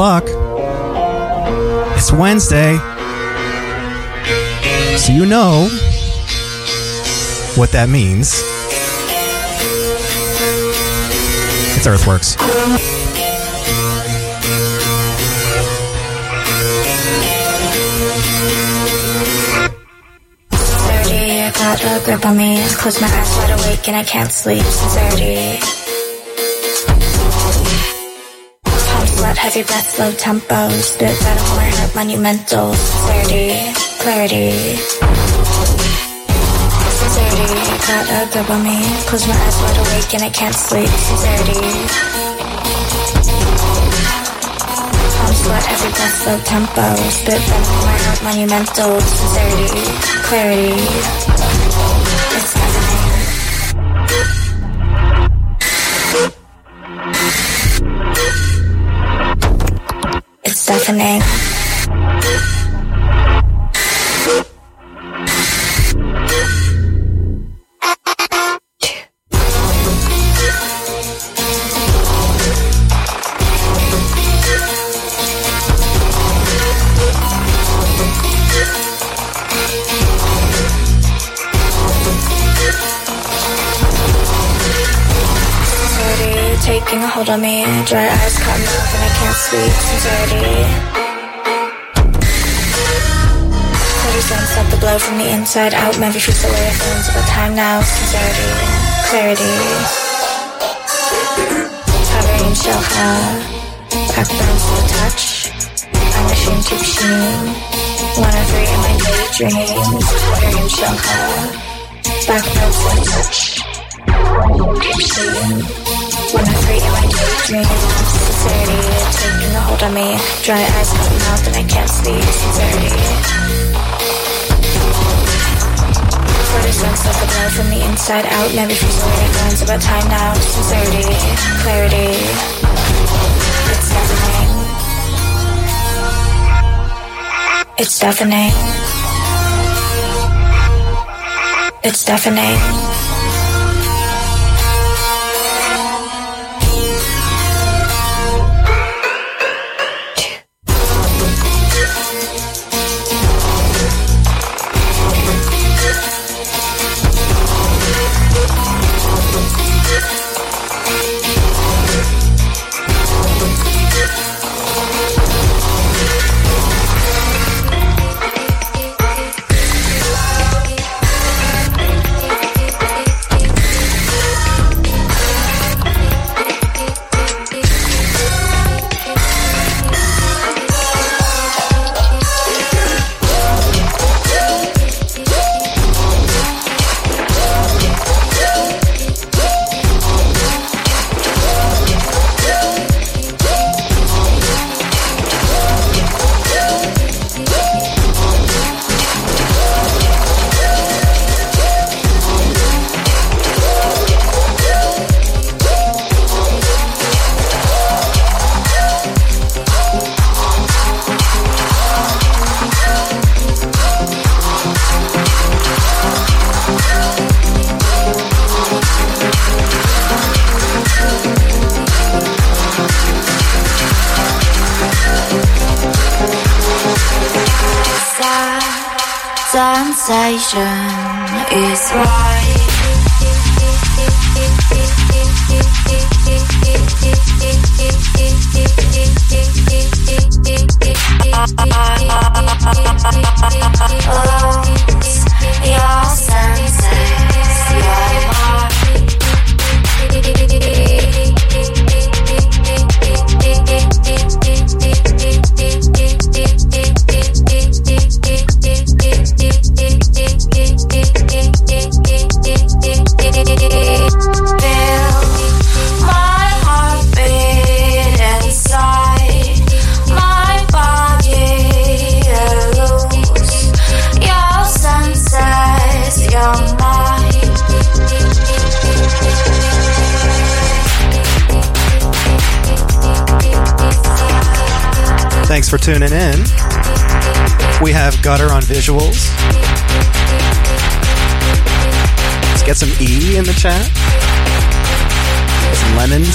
o'clock. It's Wednesday. So you know what that means. It's Earthworks. Got a grip on me. Close my eyes wide awake and I can't sleep. Sincerity. Heavy breath, slow tempo. Spit on my heart, monumental. Sincerity, clarity. Sincerity, got a grip on me. Close my eyes wide awake and I can't sleep. Sincerity. Sweat, heavy breath, slow tempo. Spit on my heart, monumental. Sincerity, clarity. Dry eyes, cut mouth, and I can't sleep. Sincerity. Forty cents of the blood from the inside out. Never feels away at lines about time now. Sincerity, clarity. It's deafening. It's deafening. It's deafening.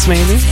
maybe?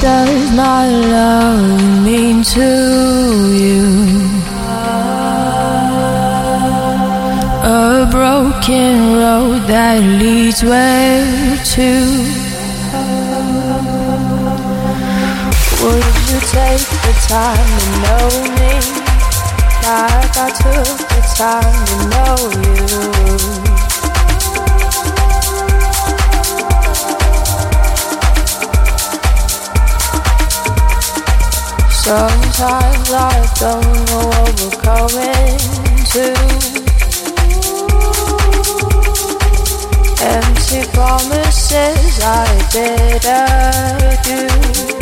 does my love mean to you? A broken road that leads where to? Would you take the time to know me like I took the time to know you? Sometimes I don't know what we're coming to. Empty promises I didn't do.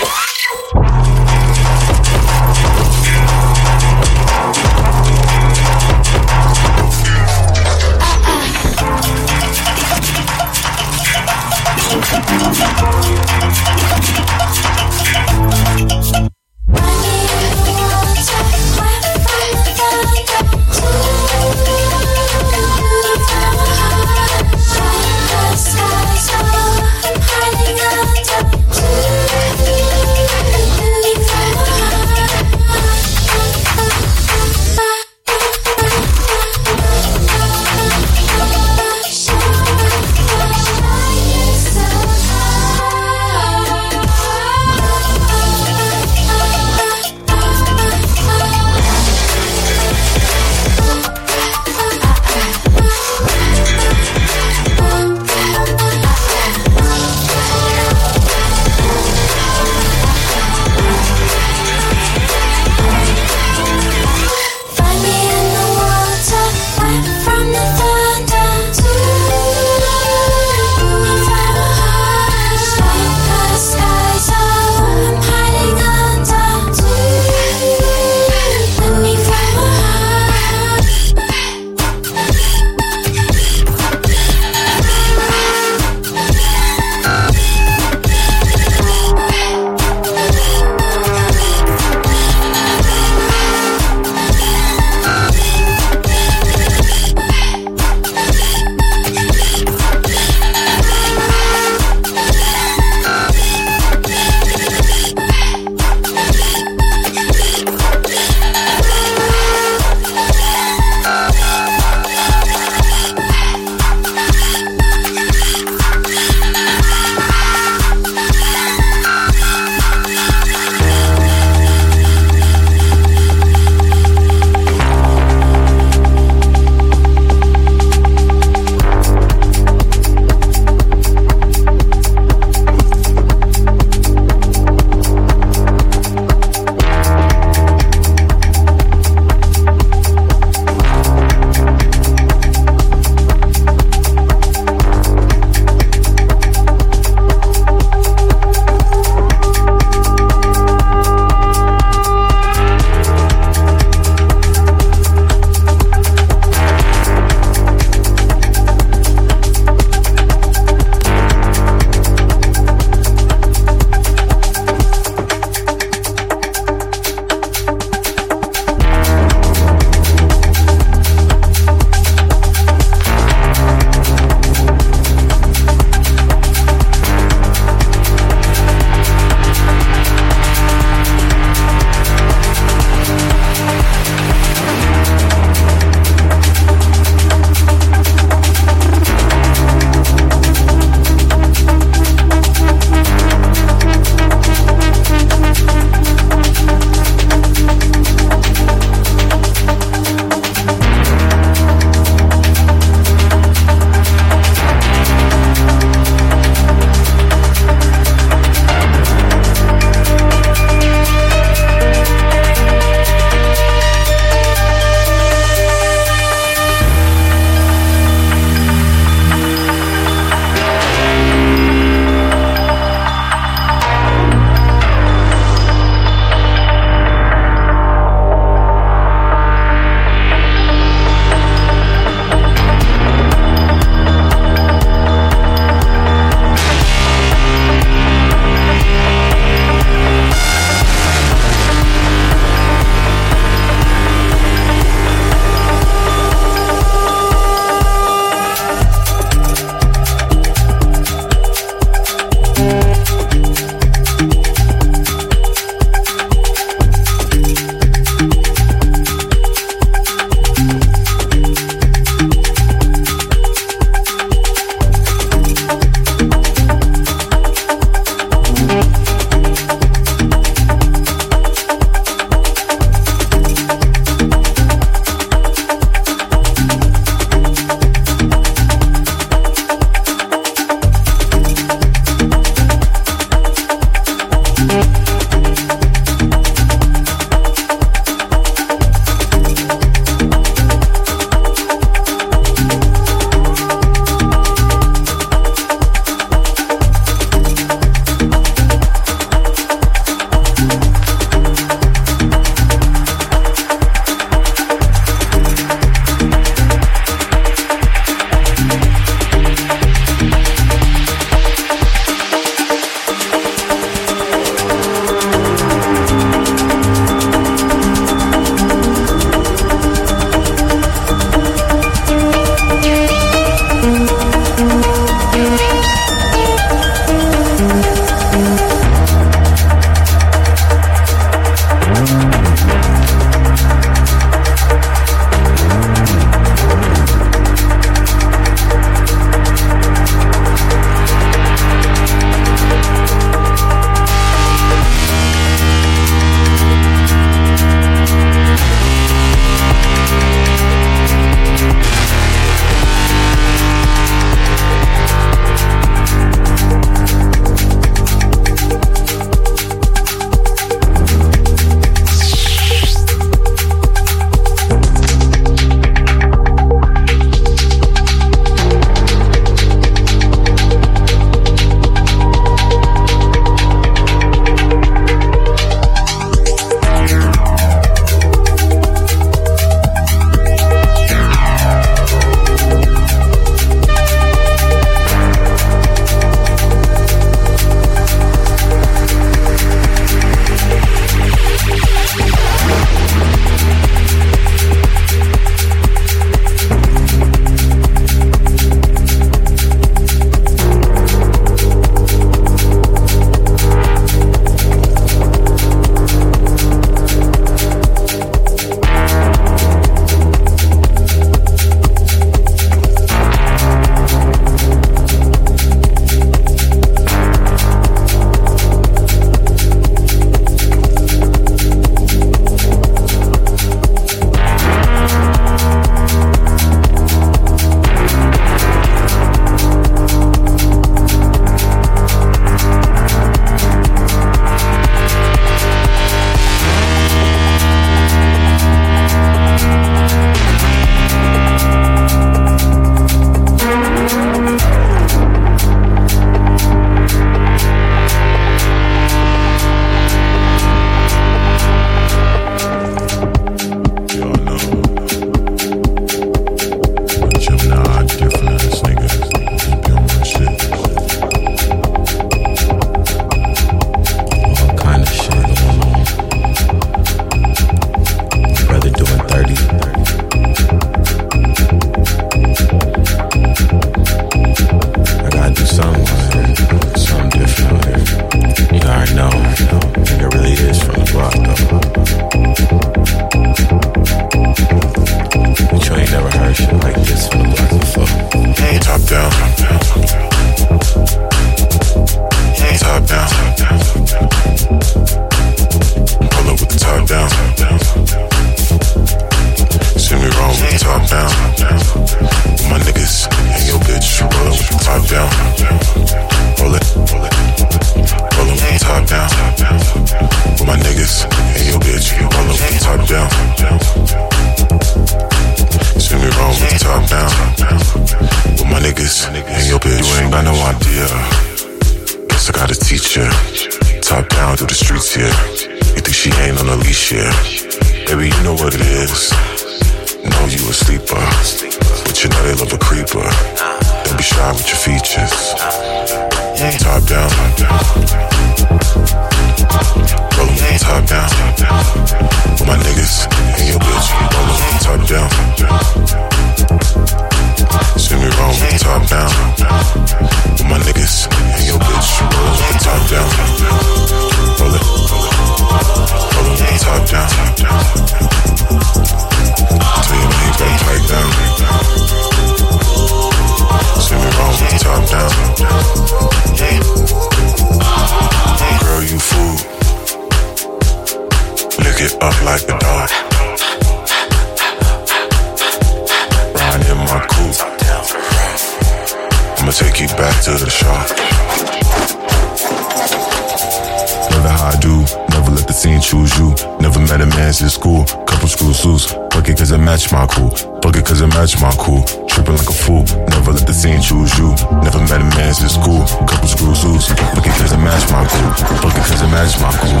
choose you. Never met a man since school. Couple school suits. Fuck it cause it match my cool. Fuck it cause it match my cool. Tripping like a fool. Never let the scene choose you. Never met a man since school. Couple school suits. Fuck it cause it match my cool. Fuck it cause it match my cool.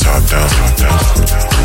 Top down, top down.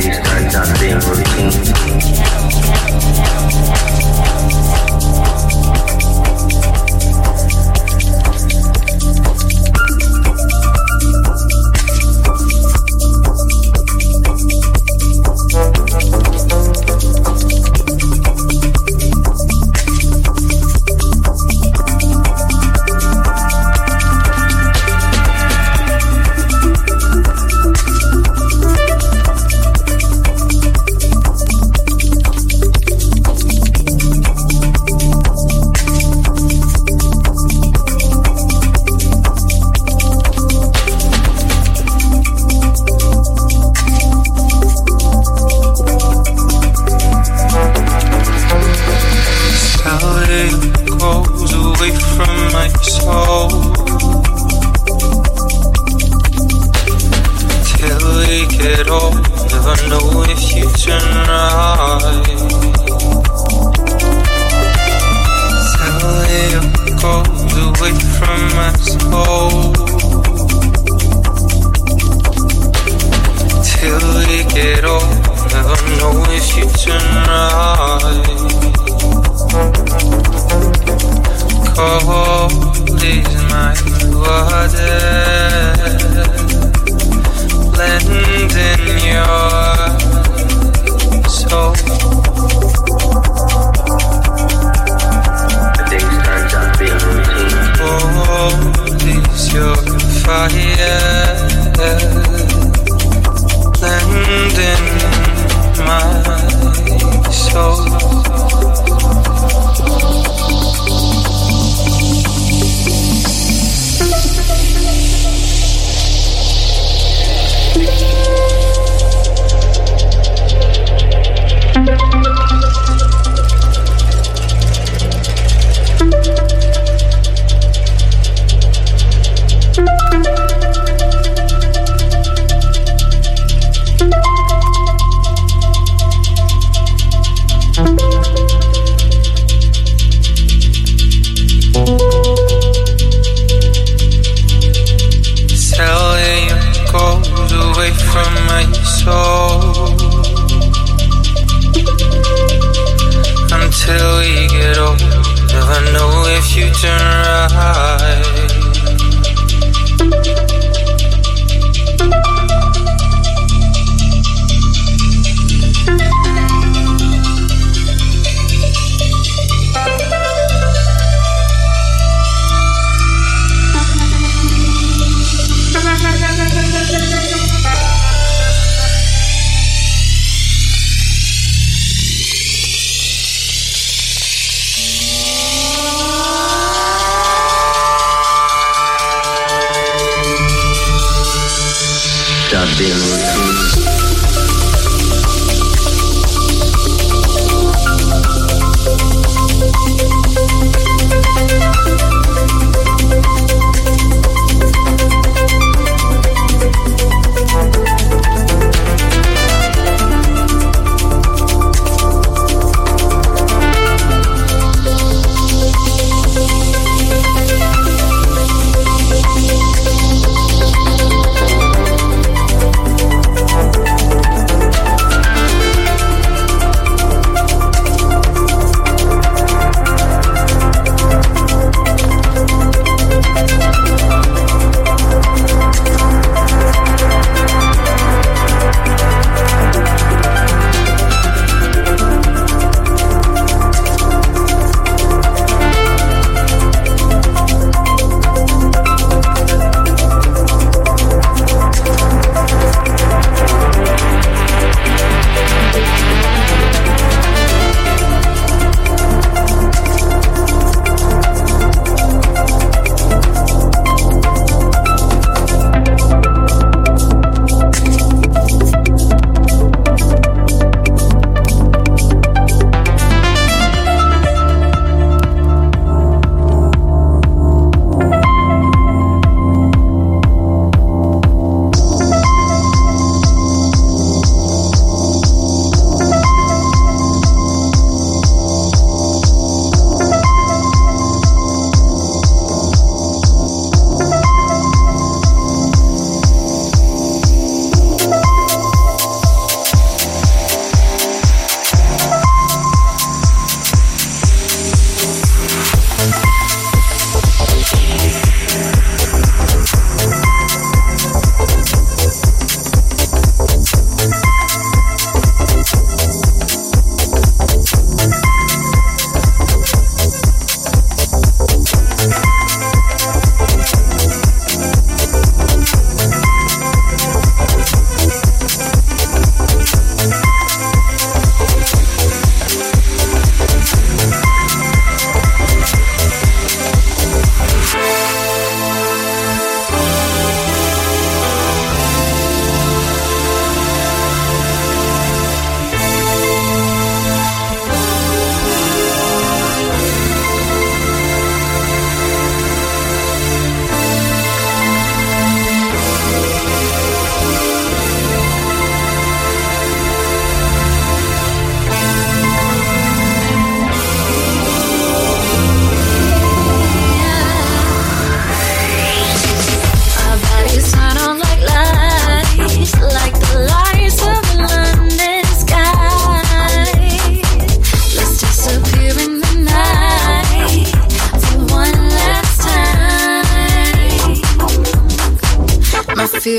days.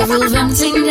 My fear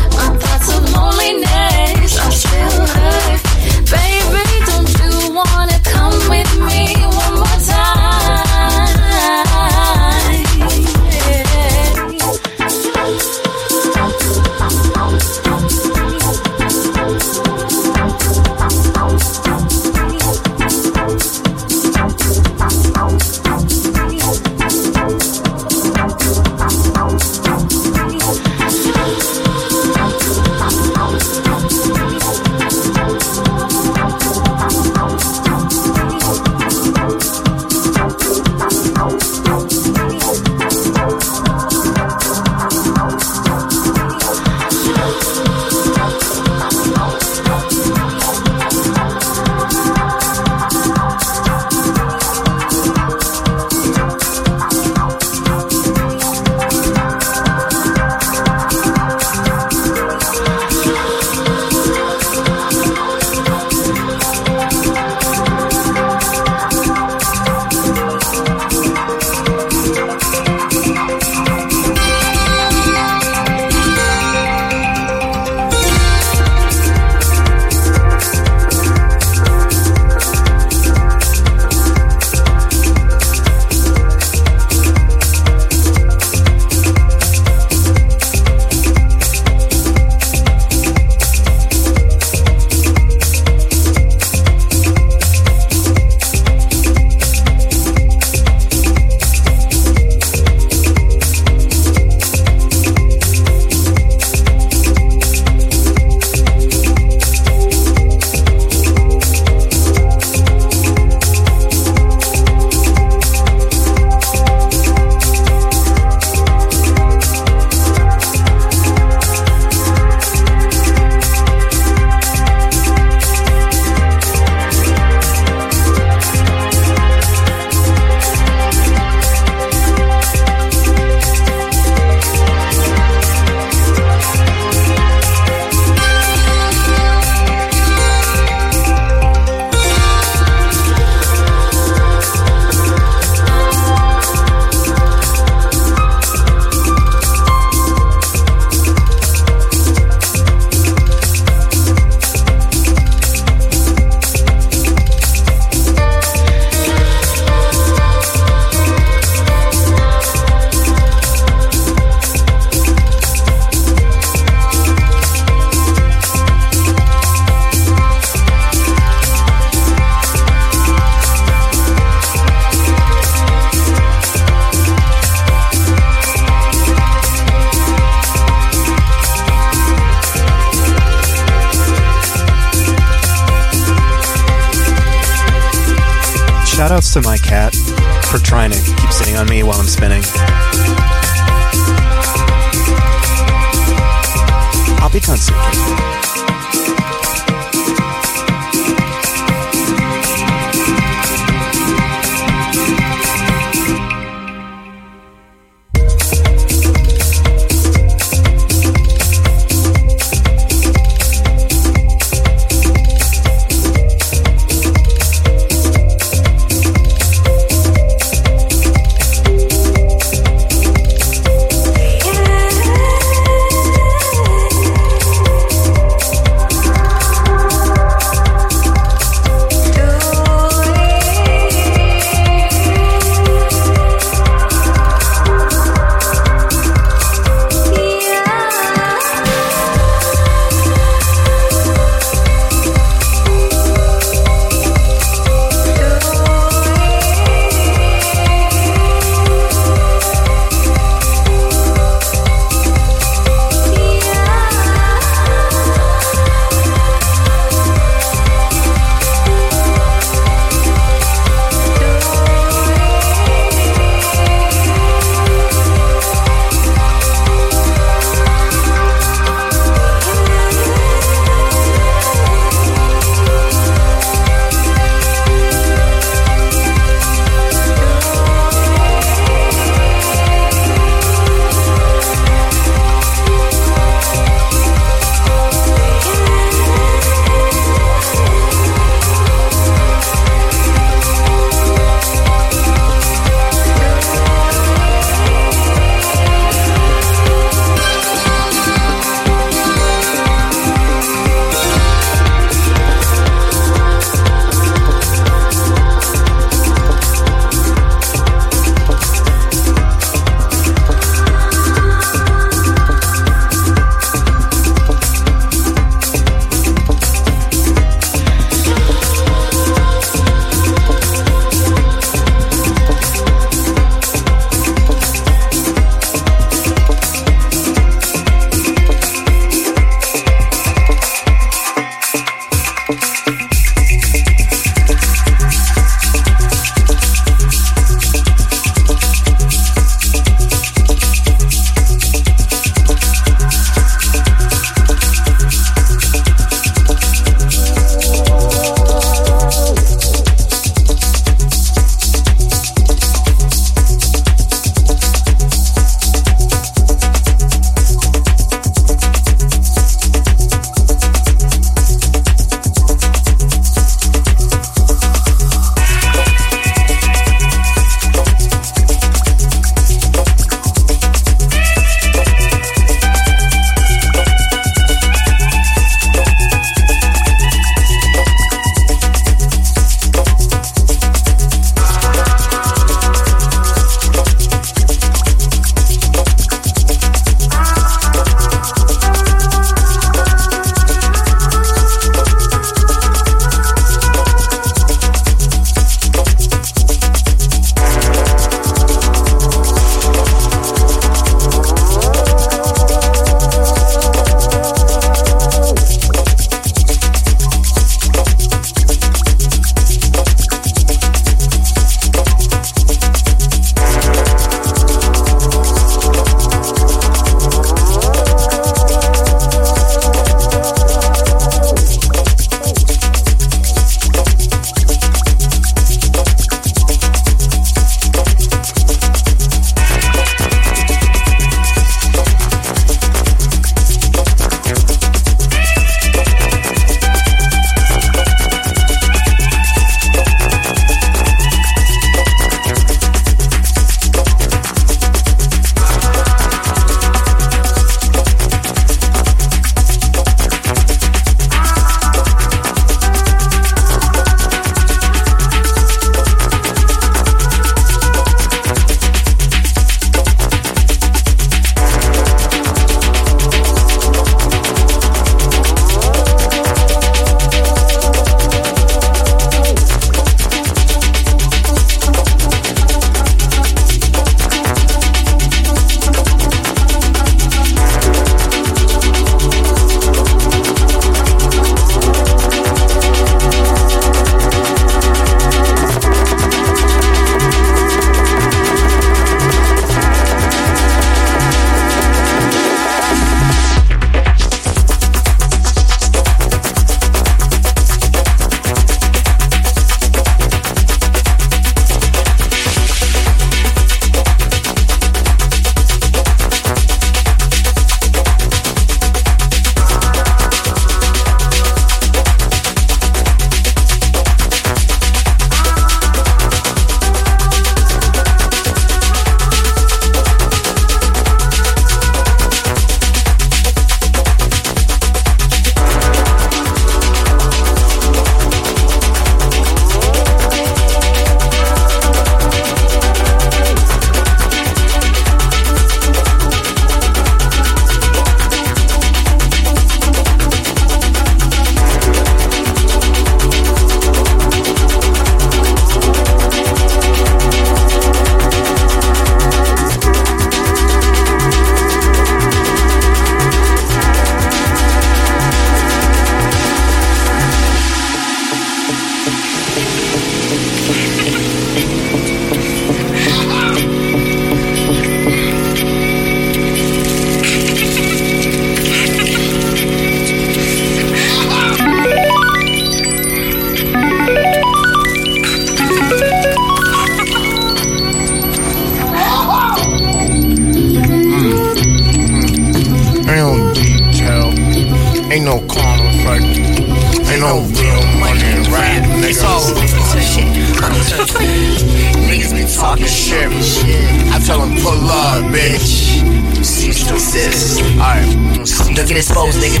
get exposed, nigga.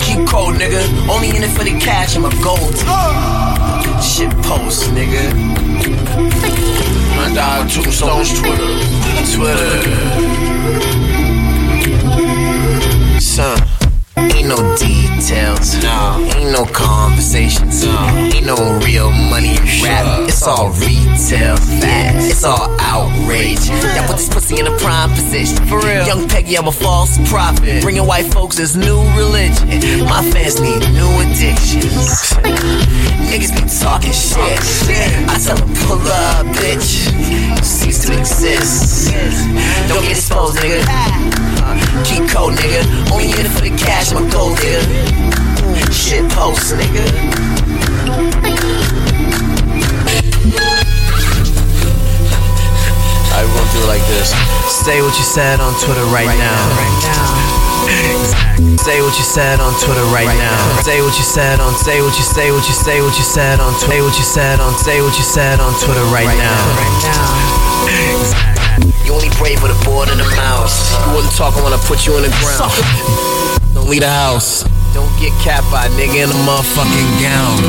Keep cold, nigga. Only in it for the cash and a gold. Shit post, nigga. My dog Tombstone's Twitter. Twitter. Son. Ain't no no. Ain't no conversations, no. Ain't no real money rap. It's all retail, fat. It's all outrage. Y'all put this pussy in a prime position. For real. Young Peggy, I'm a false prophet. Bringing white folks this new religion. My fans need new addictions. Niggas be talking shit. I tell them pull up, bitch. Cease to exist. Don't get exposed, nigga. Ah. Keep cold, nigga. Only in it for the cash, my gold, nigga. Shit post, nigga. We're gonna do it like this. Say what you said on Twitter right, now. Say what you said on Twitter right, now. Say what you said on say what you say what you say what you said on Twitter. Say what you said on say what you said on Twitter right, now. You only brave with a board and a mouse. You wouldn't talk, I wanna put you in the ground. Don't leave the house. Don't get capped by a nigga in a motherfucking gown.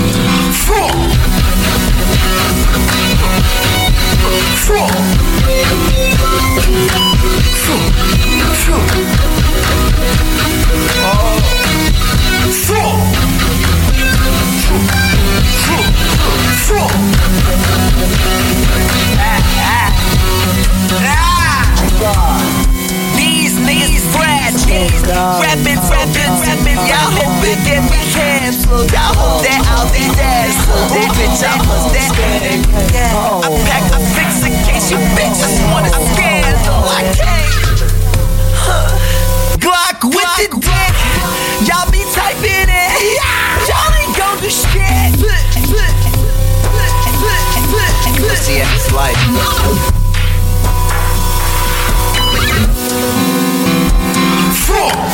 These Rapping, rapping, rapping. Y'all hope it get me canceled. Y'all hope that I'll be dazzled. That bitch, I must that. Yeah, I pack a fix in case you bitches want a scandal. I can't. Glock with the dick. Y'all be typing it. Y'all ain't gon' do shit. See, it's life. Strong!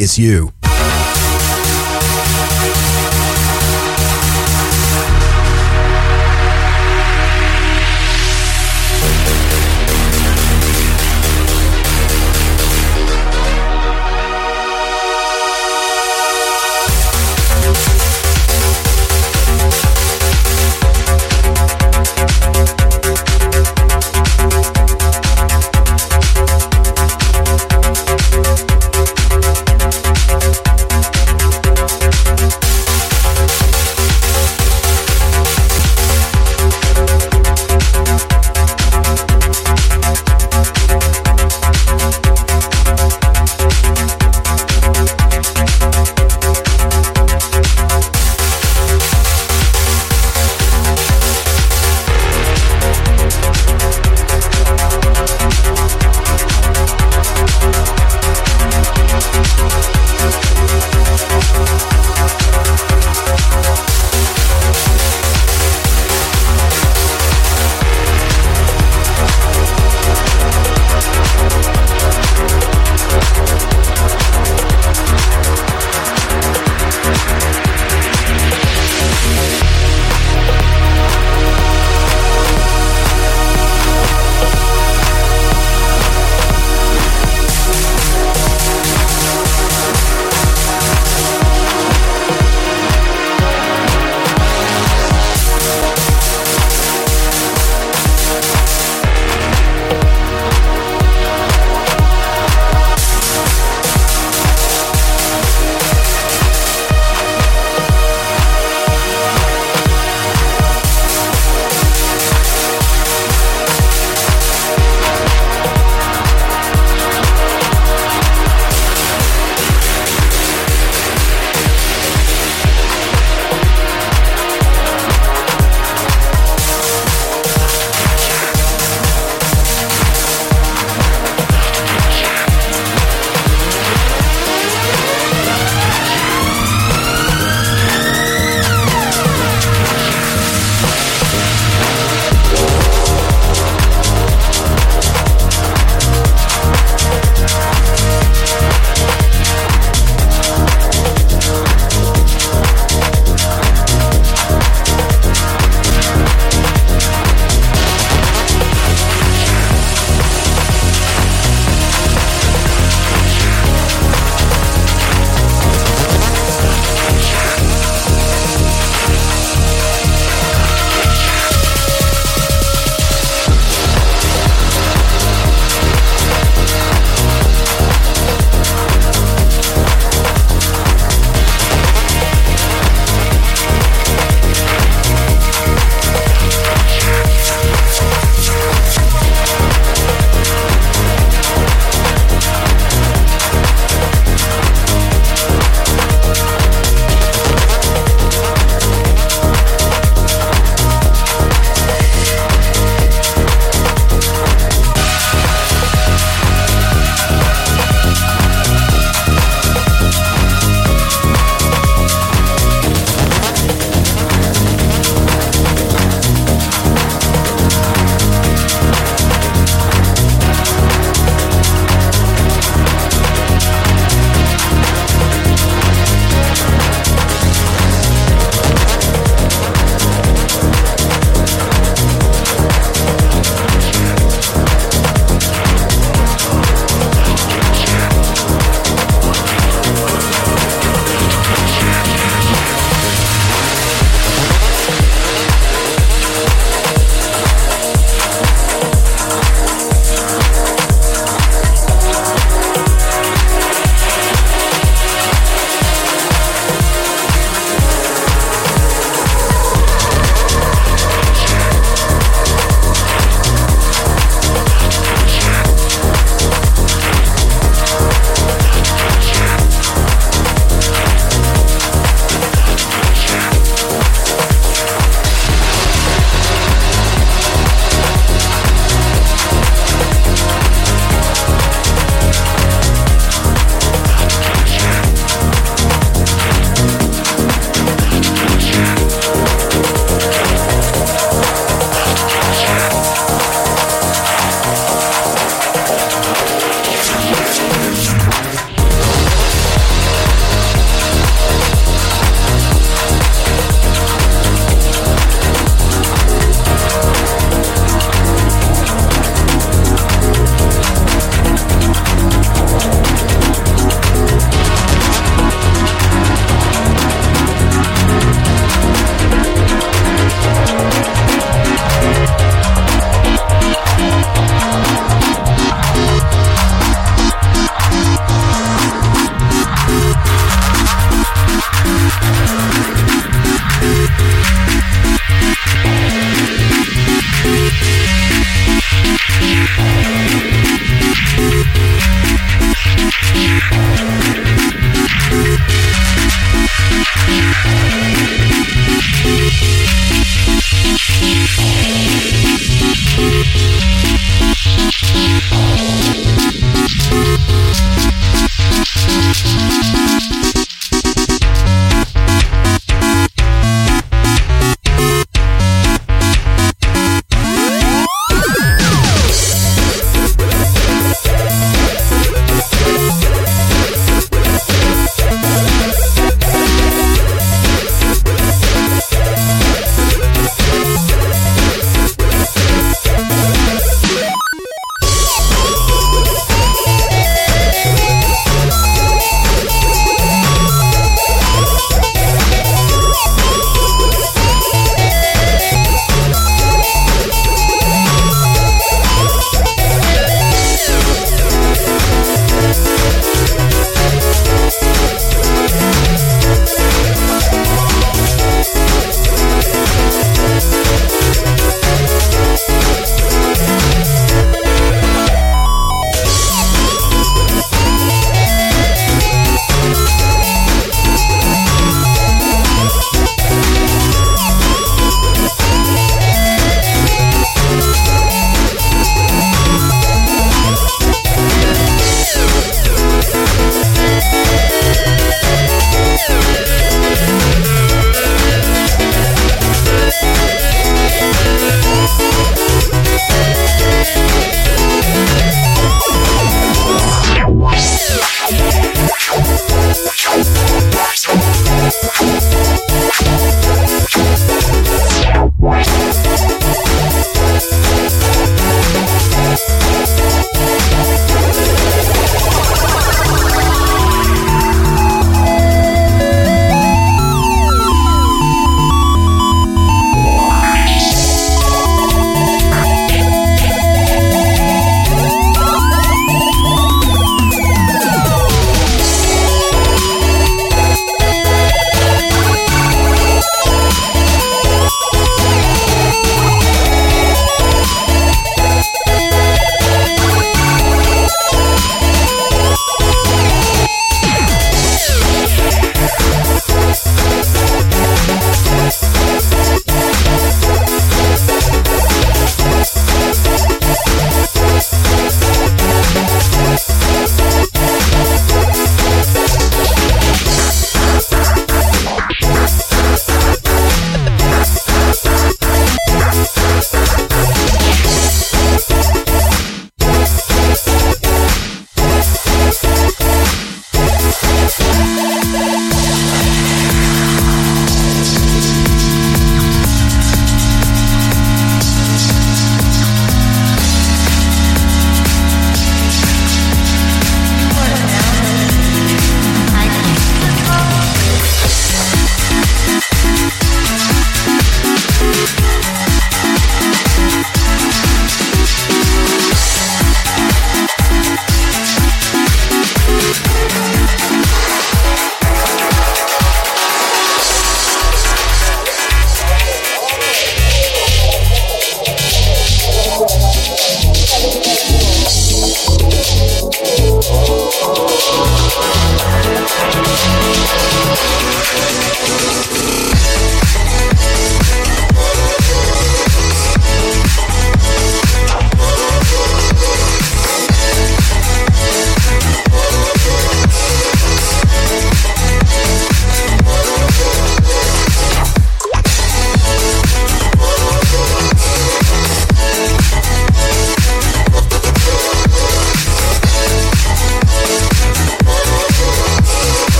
Is you.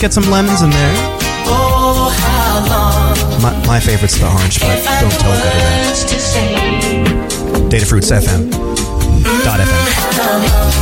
Get some lemons in there. My, my favorite's the orange, but don't tell Gutter that. Datafruits FM. Dot FM.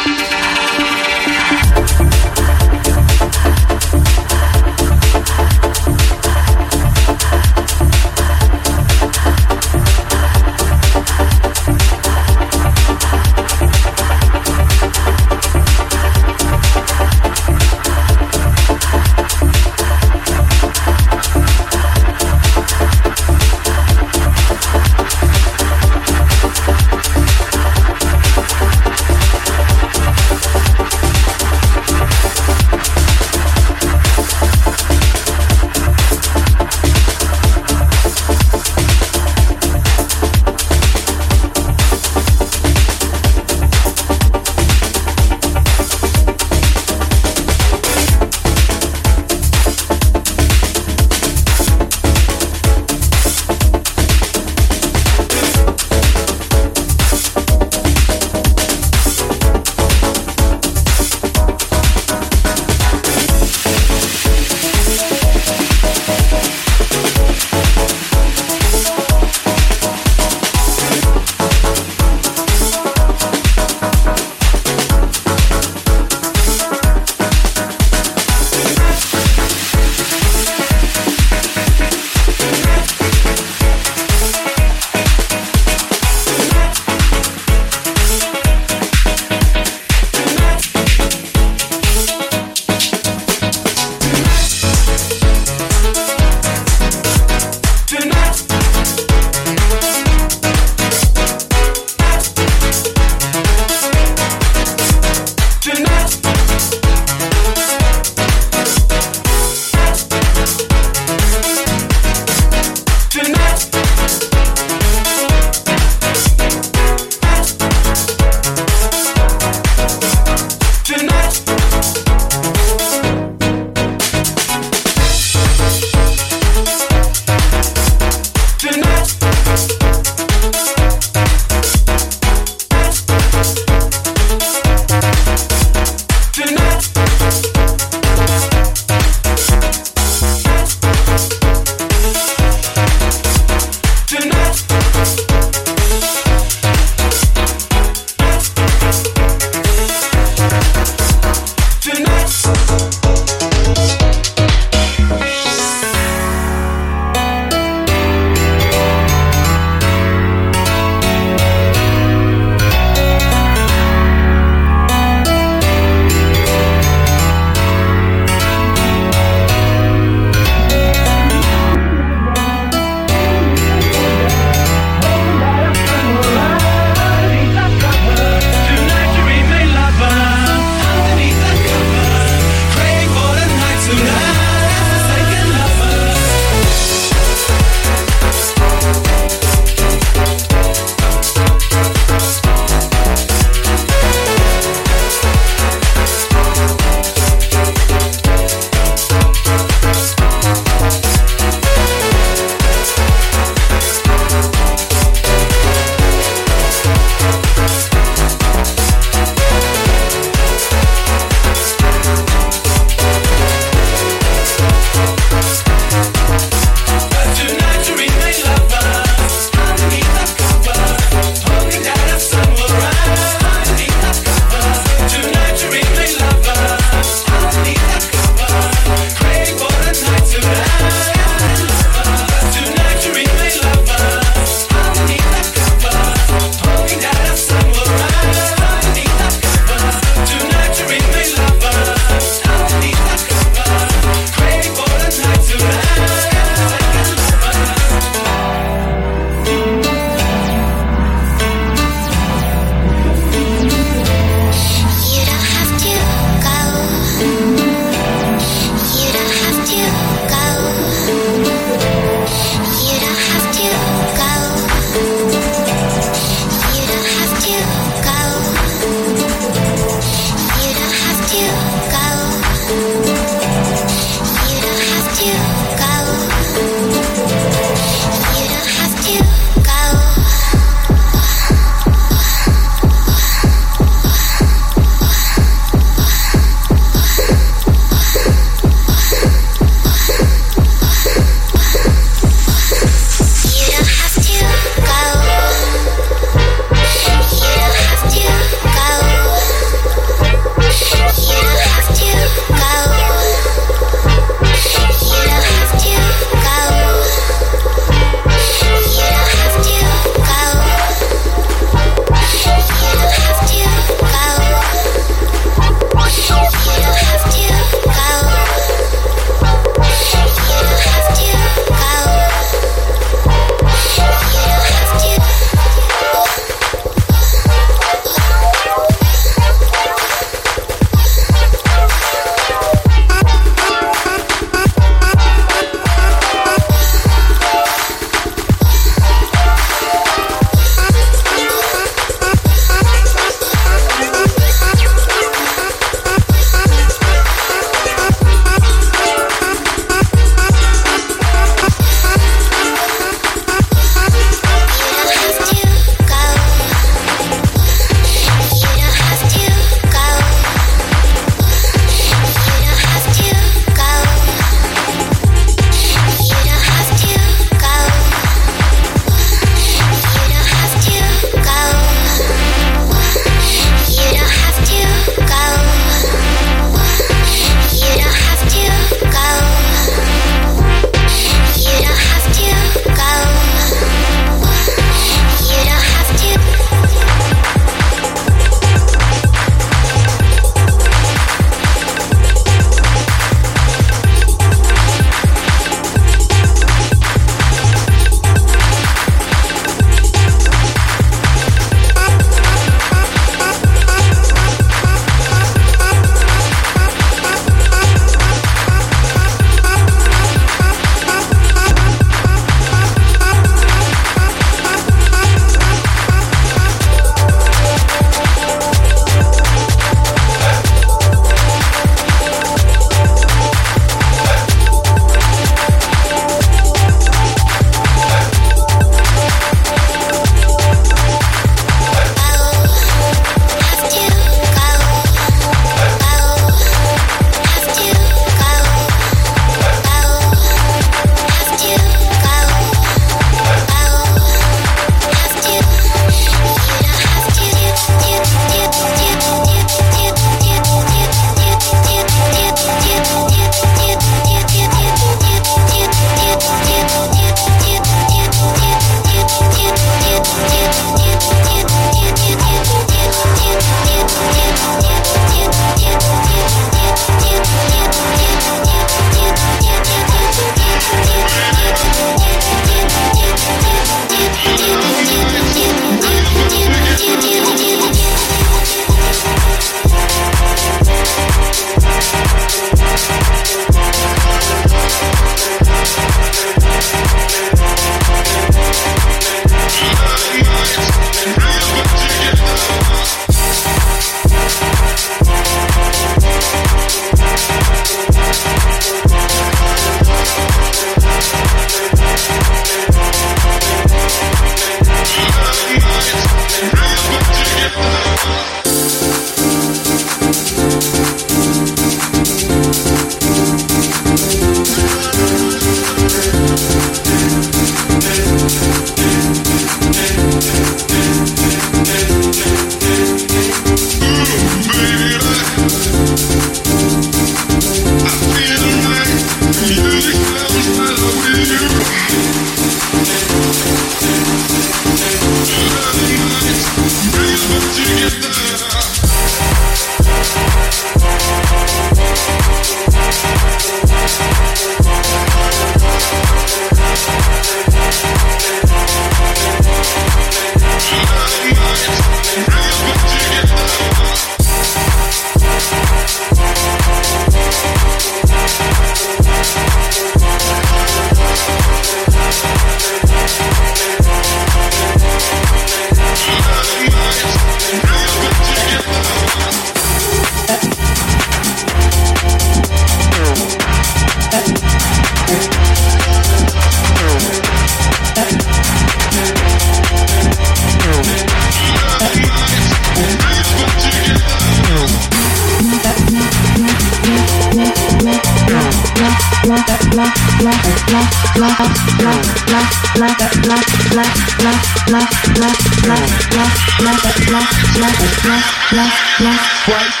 left, right,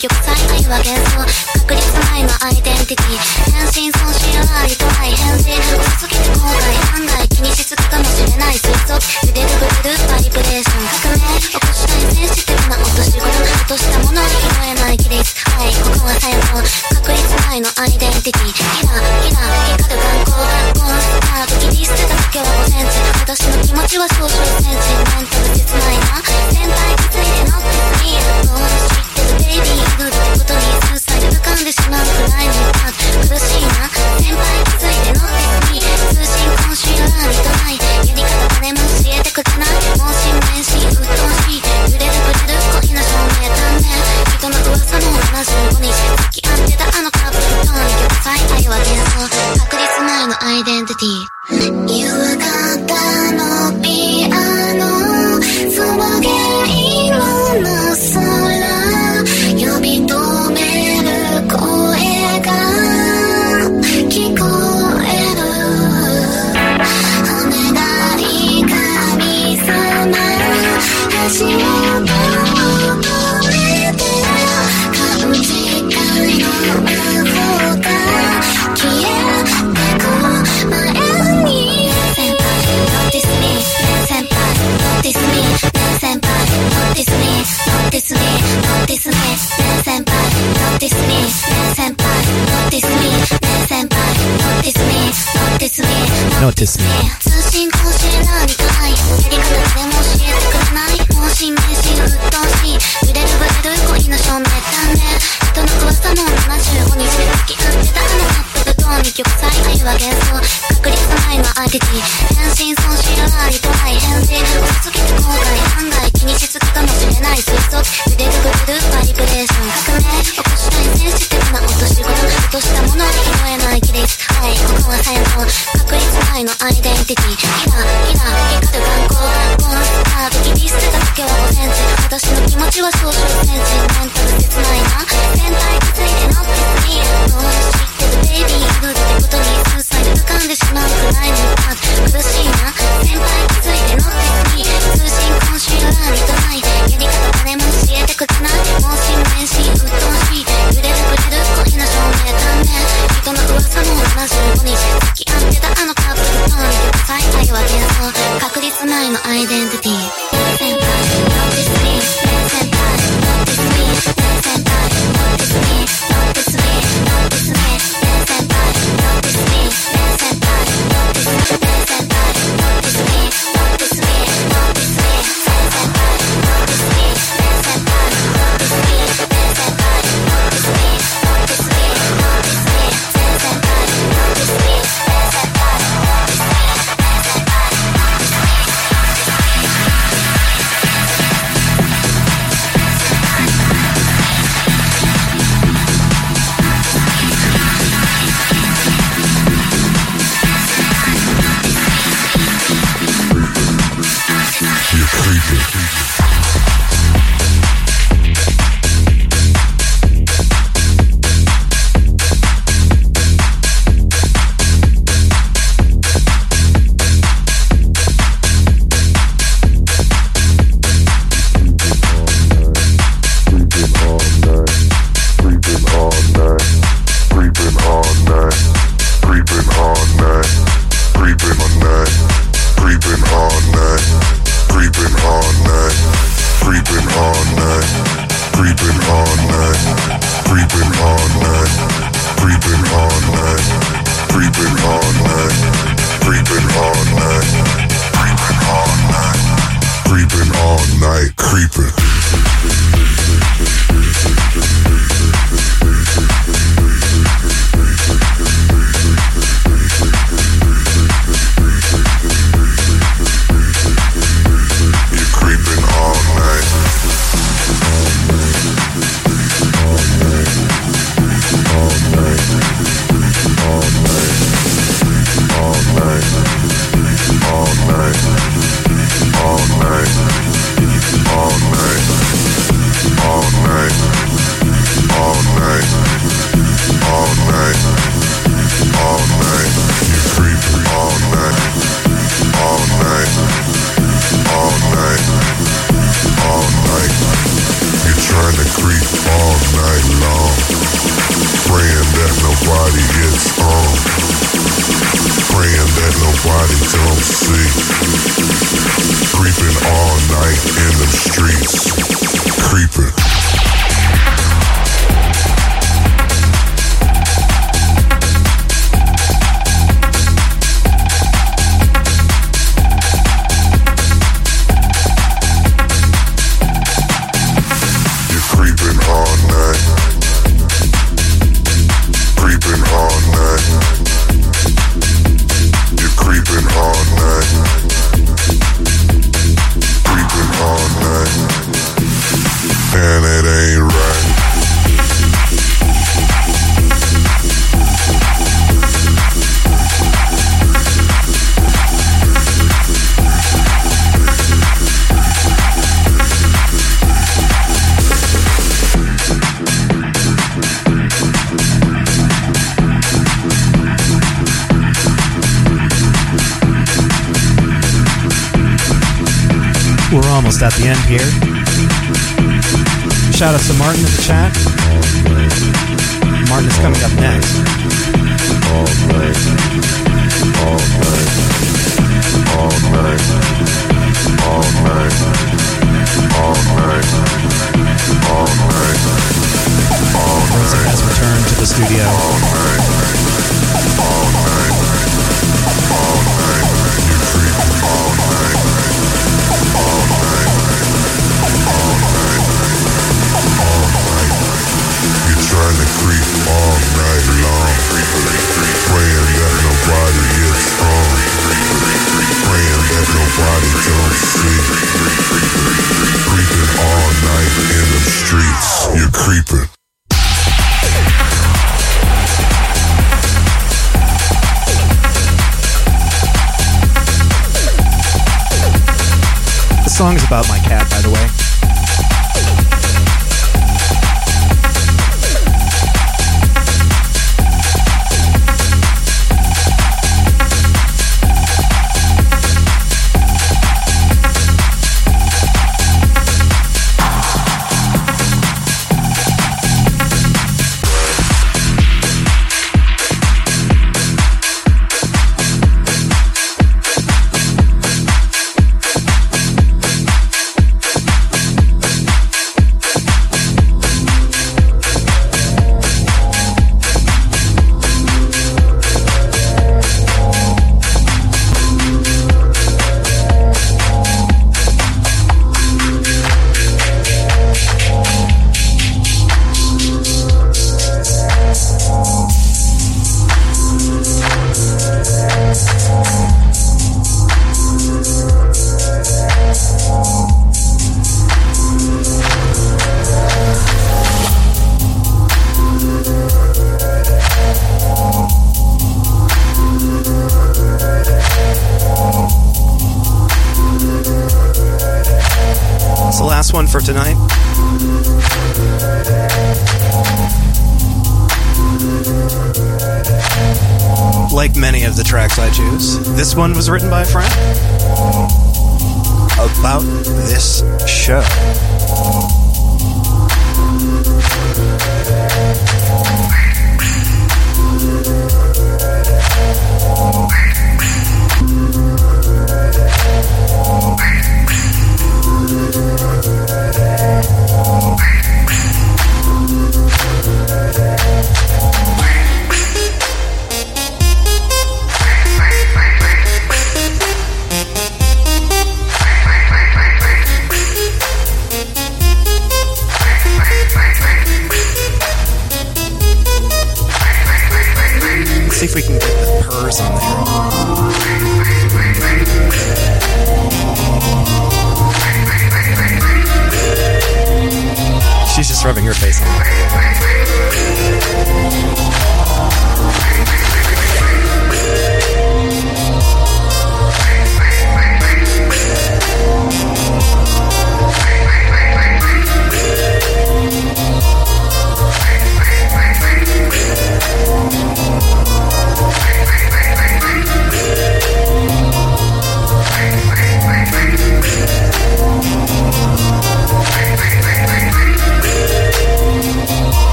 結局最愛は幻想確率ないのアイデンティティ変身損しはありとない変人多すぎて後悔案外気にしすぎかもしれない水槽ゆでるブルーバリブレーション革命起こしたいセンシティブな落とし事落としたものに拾えない規律はいここは戦争確率ないのアイデンティティキラキラ光る眼光コンスタート切り捨てた時は5センチ私の気持ちは少々センチメンタル切ないな。全体気づいてなってみるテレビにくることにするさえ浮かんでしまうくらいの間苦しいな先輩気づいてのって通信今週は行ないやり方誰も教えてくれないも新し鬱陶しい揺れてくれる恋の証明断念人の噂も75に付き合ってたあのカップルとに玉砕愛は幻想確率なのアイデンティティ夕方のピアノノーティスミーノーティスミーノーティスミーーノーティスミーノーティスミー通信講習何かはいやり方でも教えてくれないもう新名っと騰し揺れる揺れる恋の照明だね人の噂も75日で付き合ってたあのカップン二極彩愛は幻想確率ないのアイデンティティ変身損失ありとない返事ぶつけて後悔案外気にしすぎかもしれない推測揺れるブルーバイブレーション革命起こしたいセンシティブな落とし事落としたものを拾えない亀裂はいここは戦争確率ないのアイデンティティキラキラ光る眼光モンスター的リストだけは5センチ私の気持ちは少々センチメンタル切ないな全体気づいて乗ってスリーどう知ってるってことに数歳で浮かんでしまうくらいの一発苦しいな先輩気づいて乗ってスリー通信今週ラーリとないやり方誰も教えてくれないもう新年し鬱陶しい揺れるぶれる恋の照明断面人の噂も75日付き合ってたあのカップルと見てくさい愛は幻想確率ないのアイデンティティ先輩 Not this me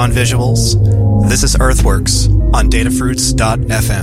on visuals. This is Earthworks on datafruits.fm.